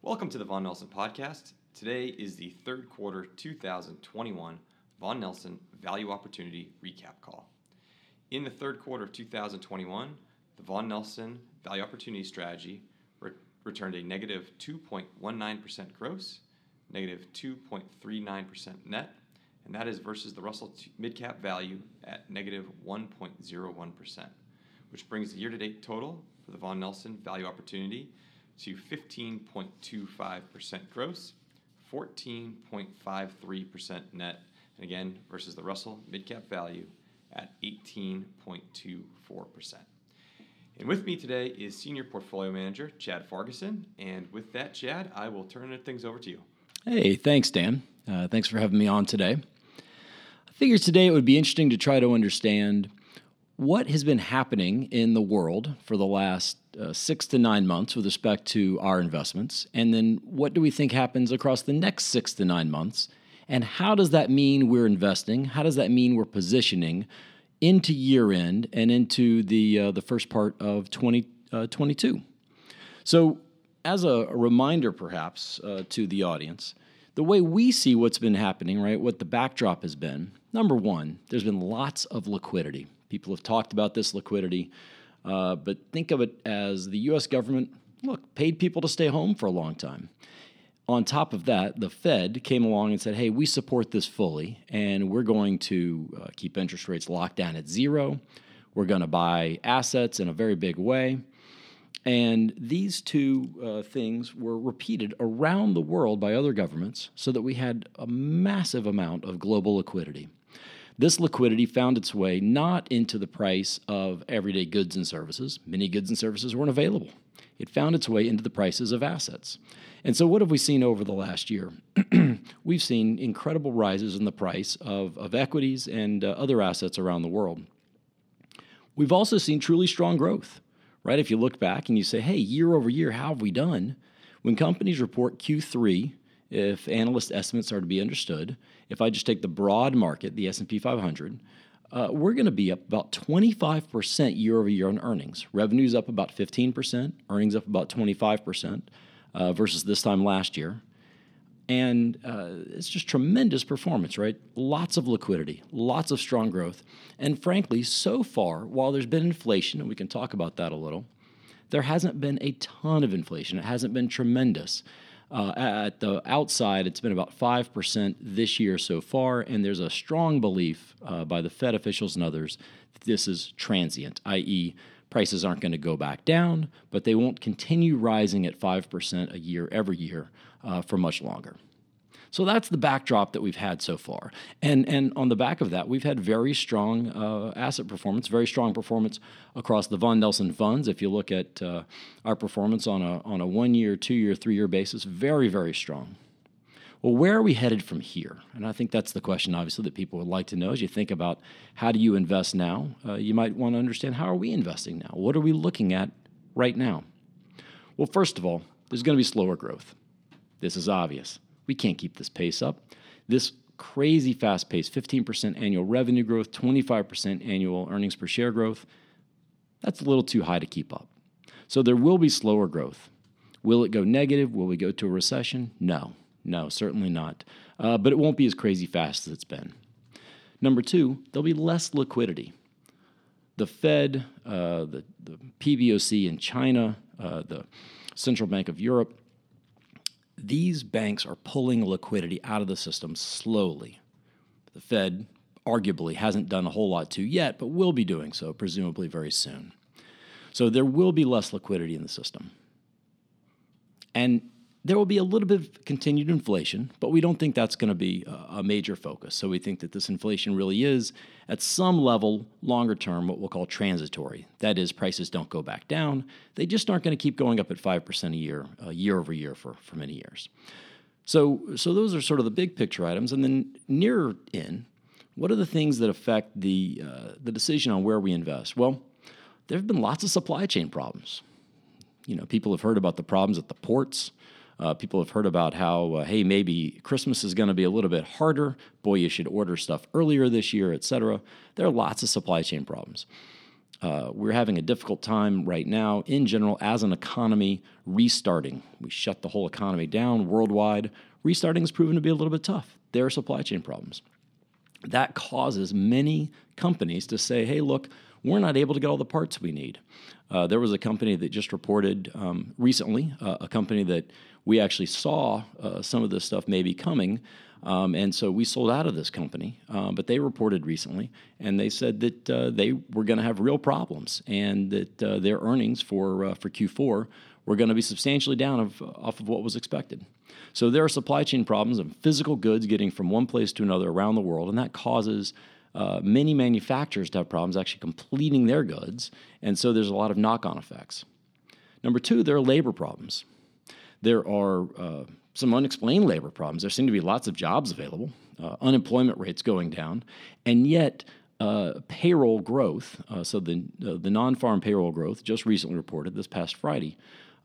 Welcome to the Vaughan Nelson Podcast. Today is the third quarter 2021 Vaughan Nelson Value Opportunity Recap Call. In the third quarter of 2021, the Vaughan Nelson Value Opportunity Strategy re- returned a negative 2.19% gross, negative 2.39% net, and that is versus the Russell Midcap Value at negative 1.01%, which brings the year to date total for the Vaughan Nelson Value Opportunity to 15.25% gross, 14.53% net, and again versus the Russell Midcap Value at 18.24%. And with me today is Senior Portfolio Manager Chad Fargason. And with that, Chad, I will turn things over to you. Hey, thanks, Dan. Uh, thanks for having me on today. I figured today it would be interesting to try to understand what has been happening in the world for the last uh, six to nine months with respect to our investments, and then what do we think happens across the next six to nine months, and how does that mean we're investing? How does that mean we're positioning into year end and into the uh, the first part of 2022? Uh, so, as a, a reminder, perhaps uh, to the audience, the way we see what's been happening, right, what the backdrop has been. Number one, there's been lots of liquidity People have talked about this liquidity, uh, but think of it as the U.S. government, look, paid people to stay home for a long time. On top of that, the Fed came along and said, hey, we support this fully, and we're going to uh, keep interest rates locked down at zero. We're going to buy assets in a very big way. And these two uh, things were repeated around the world by other governments so that we had a massive amount of global liquidity. This liquidity found its way not into the price of everyday goods and services. Many goods and services weren't available. It found its way into the prices of assets. And so, what have we seen over the last year? We've seen incredible rises in the price of, of equities and uh, other assets around the world. We've also seen truly strong growth, right? If you look back and you say, hey, year over year, how have we done? When companies report Q3, if analyst estimates are to be understood, if I just take the broad market, the S&P 500, uh, we're going to be up about 25% year over year on earnings. Revenue's up about 15%, earnings up about 25% uh, versus this time last year. And uh, it's just tremendous performance, right? Lots of liquidity, lots of strong growth. And frankly, so far, while there's been inflation, and we can talk about that a little, there hasn't been a ton of inflation. It hasn't been tremendous. Uh, at the outside, it's been about 5% this year so far, and there's a strong belief uh, by the Fed officials and others that this is transient, i.e., prices aren't going to go back down, but they won't continue rising at 5% a year every year uh, for much longer. So that's the backdrop that we've had so far. And, and on the back of that, we've had very strong uh, asset performance, very strong performance across the Vaughan Nelson funds. If you look at uh, our performance on a, on a one year, two year, three year basis, very, very strong. Well, where are we headed from here? And I think that's the question, obviously, that people would like to know as you think about how do you invest now. Uh, you might want to understand how are we investing now? What are we looking at right now? Well, first of all, there's going to be slower growth. This is obvious. We can't keep this pace up. This crazy fast pace 15% annual revenue growth, 25% annual earnings per share growth that's a little too high to keep up. So there will be slower growth. Will it go negative? Will we go to a recession? No, no, certainly not. Uh, but it won't be as crazy fast as it's been. Number two, there'll be less liquidity. The Fed, uh, the, the PBOC in China, uh, the Central Bank of Europe, these banks are pulling liquidity out of the system slowly. The Fed arguably hasn't done a whole lot to yet, but will be doing so, presumably very soon. So there will be less liquidity in the system. And there will be a little bit of continued inflation, but we don't think that's going to be a major focus. So we think that this inflation really is, at some level, longer term, what we'll call transitory. That is, prices don't go back down. They just aren't going to keep going up at 5% a year, uh, year over year for, for many years. So, so those are sort of the big picture items. And then nearer in, what are the things that affect the, uh, the decision on where we invest? Well, there have been lots of supply chain problems. You know, people have heard about the problems at the ports. Uh, people have heard about how, uh, hey, maybe Christmas is going to be a little bit harder. Boy, you should order stuff earlier this year, et cetera. There are lots of supply chain problems. uh, we're having a difficult time right now, in general, as an economy restarting. We shut the whole economy down worldwide. Restarting has proven to be a little bit tough. There are supply chain problems. That causes many companies to say, hey, look, we're not able to get all the parts we need. Uh, there was a company that just reported um, recently, uh, a company that we actually saw uh, some of this stuff maybe coming. Um, and so we sold out of this company, uh, but they reported recently, and they said that uh, they were going to have real problems, and that uh, their earnings for uh, for Q4 were going to be substantially down of, off of what was expected. So there are supply chain problems of physical goods getting from one place to another around the world, and that causes many manufacturers to have problems actually completing their goods, and so there's a lot of knock-on effects. Number two, there are labor problems. There are uh, some unexplained labor problems. There seem to be lots of jobs available, uh, unemployment rates going down, and yet uh, payroll growth, uh, so the, uh, the non farm payroll growth just recently reported this past Friday,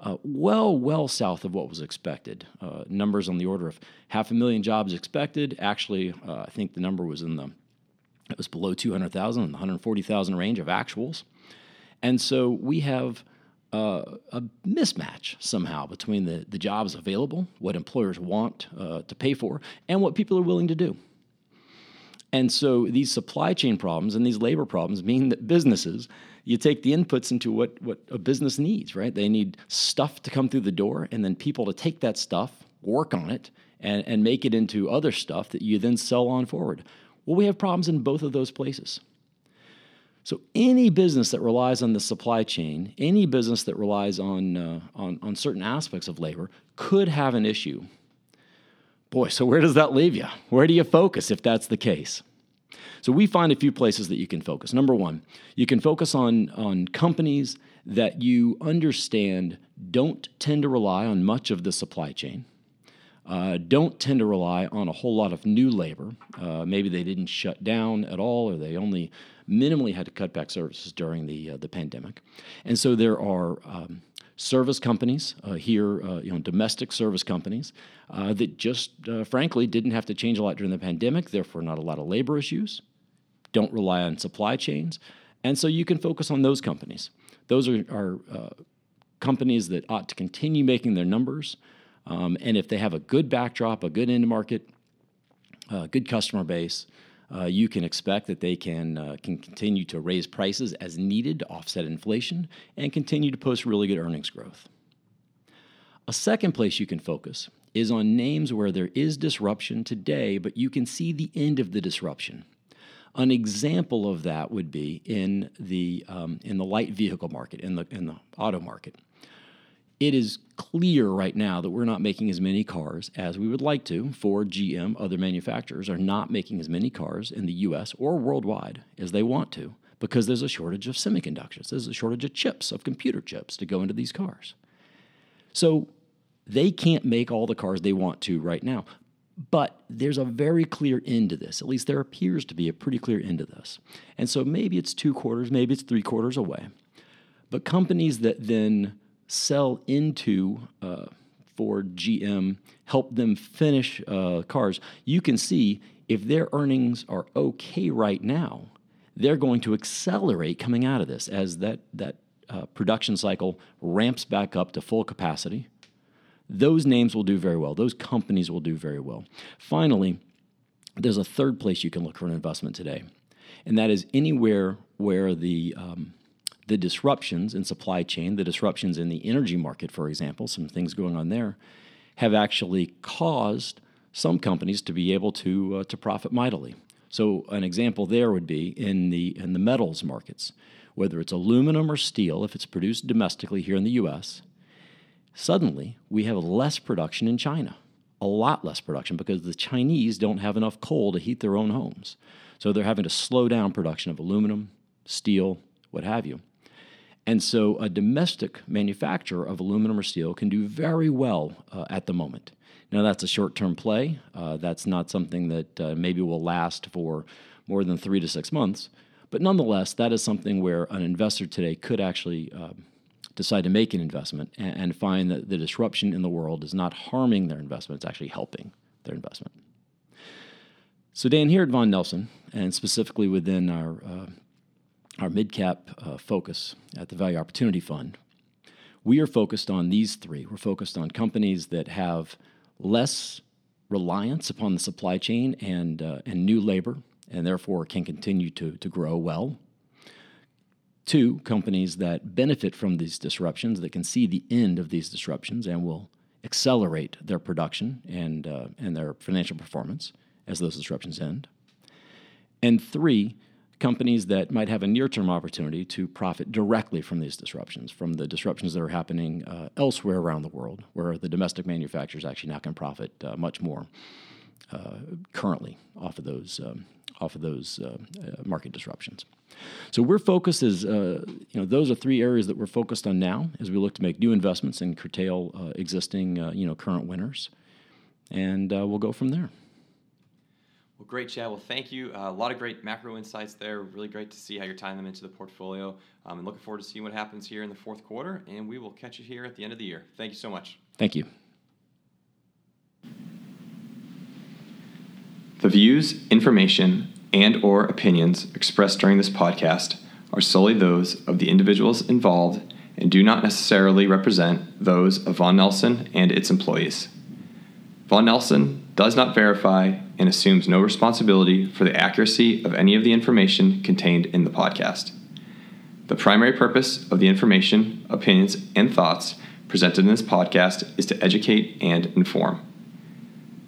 uh, well, well south of what was expected. Numbers on the order of half a million jobs expected. Actually, I think the number was in the, it was below 200,000 in 140,000 range of actuals. And so we have uh, a mismatch somehow between the, the jobs available, what employers want uh, to pay for, and what people are willing to do. And so these supply chain problems and these labor problems mean that businesses, you take the inputs into what, what a business needs, right? They need stuff to come through the door and then people to take that stuff, work on it, and, and make it into other stuff that you then sell on forward. Well, we have problems in both of those places. So any business that relies on the supply chain, any business that relies on, uh, on, on certain aspects of labor could have an issue. Boy, so where does that leave you? Where do you focus if that's the case? So we find a few places that you can focus. Number one, you can focus on, on companies that you understand don't tend to rely on much of the supply chain. Uh, don't tend to rely on a whole lot of new labor. Uh, maybe they didn't shut down at all, or they only minimally had to cut back services during the uh, the pandemic, and so there are. Um, service companies uh, here, uh, you know, domestic service companies uh, that just frankly didn't have to change a lot during the pandemic, therefore not a lot of labor issues, don't rely on supply chains, and so you can focus on those companies. Those are, are companies that ought to continue making their numbers. Um, and if they have a good backdrop, a good end market, a good customer base, uh, you can expect that they can, uh, can continue to raise prices as needed to offset inflation and continue to post really good earnings growth. A second place you can focus is on names where there is disruption today, but you can see the end of the disruption. An example of that would be in the, um, in the light vehicle market, in the, in the auto market it is clear right now that we're not making as many cars as we would like to. Ford, GM, other manufacturers are not making as many cars in the US or worldwide as they want to because there's a shortage of semiconductors. There's a shortage of chips, of computer chips to go into these cars. So they can't make all the cars they want to right now. But there's a very clear end to this. At least there appears to be a pretty clear end to this. And so maybe it's two quarters, maybe it's three quarters away. But companies that then sell into uh, Ford, GM, help them finish uh, cars, you can see if their earnings are okay right now, they're going to accelerate coming out of this as that that uh, production cycle ramps back up to full capacity. Those names will do very well. Those companies will do very well. Finally, there's a third place you can look for an investment today, and that is anywhere where the um, the disruptions in supply chain, the disruptions in the energy market, for example, some things going on there, have actually caused some companies to be able to uh, to profit mightily. So an example there would be in the in the metals markets, whether it's aluminum or steel, if it's produced domestically here in the U.S. Suddenly, we have less production in China, a lot less production because the Chinese don't have enough coal to heat their own homes. So they're having to slow down production of aluminum, steel, what have you. And so a domestic manufacturer of aluminum or steel can do very well uh, at the moment. Now, that's a short term play. Uh, that's not something that uh, maybe will last for more than three to six months. But nonetheless, that is something where an investor today could actually um, decide to make an investment and, and, find that the disruption in the world is not harming their investment, it's actually helping their investment. So, Dan, here at Vaughan Nelson, and specifically within our uh, our mid cap uh, focus at the Value Opportunity Fund, we are focused on these three. We're focused on companies that have less reliance upon the supply chain and, uh, and new labor, and therefore can continue to, to grow well. Two, companies that benefit from these disruptions, that can see the end of these disruptions and will accelerate their production and, uh, and their financial performance as those disruptions end. And three, companies that might have a near term opportunity to profit directly from these disruptions, from the disruptions that are happening uh, elsewhere around the world, where the domestic manufacturers actually now can profit uh, much more uh, currently off of those. Um, off of those uh, uh, market disruptions, so we're focused as uh, you know those are three areas that we're focused on now as we look to make new investments and curtail existing you know current winners, and we'll go from there. Well, great, Chad. Well, thank you. Uh, a lot of great macro insights there. Really great to see how you're tying them into the portfolio. Um, and looking forward to seeing what happens here in the fourth quarter. And we will catch you here at the end of the year. Thank you so much. Thank you. The views, information, and or opinions expressed during this podcast are solely those of the individuals involved and do not necessarily represent those of Vaughan Nelson and its employees. Vaughan Nelson does not verify and assumes no responsibility for the accuracy of any of the information contained in the podcast. The primary purpose of the information, opinions, and thoughts presented in this podcast is to educate and inform.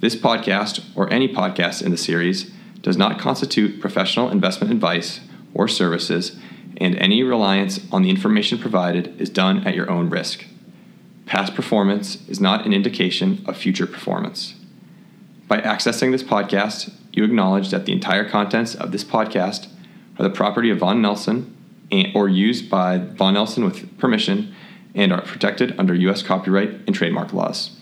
This podcast, or any podcast in the series, does not constitute professional investment advice or services, and any reliance on the information provided is done at your own risk. Past performance is not an indication of future performance. By accessing this podcast, you acknowledge that the entire contents of this podcast are the property of Vaughan Nelson and, or used by Vaughan Nelson with permission and are protected under U.S. copyright and trademark laws.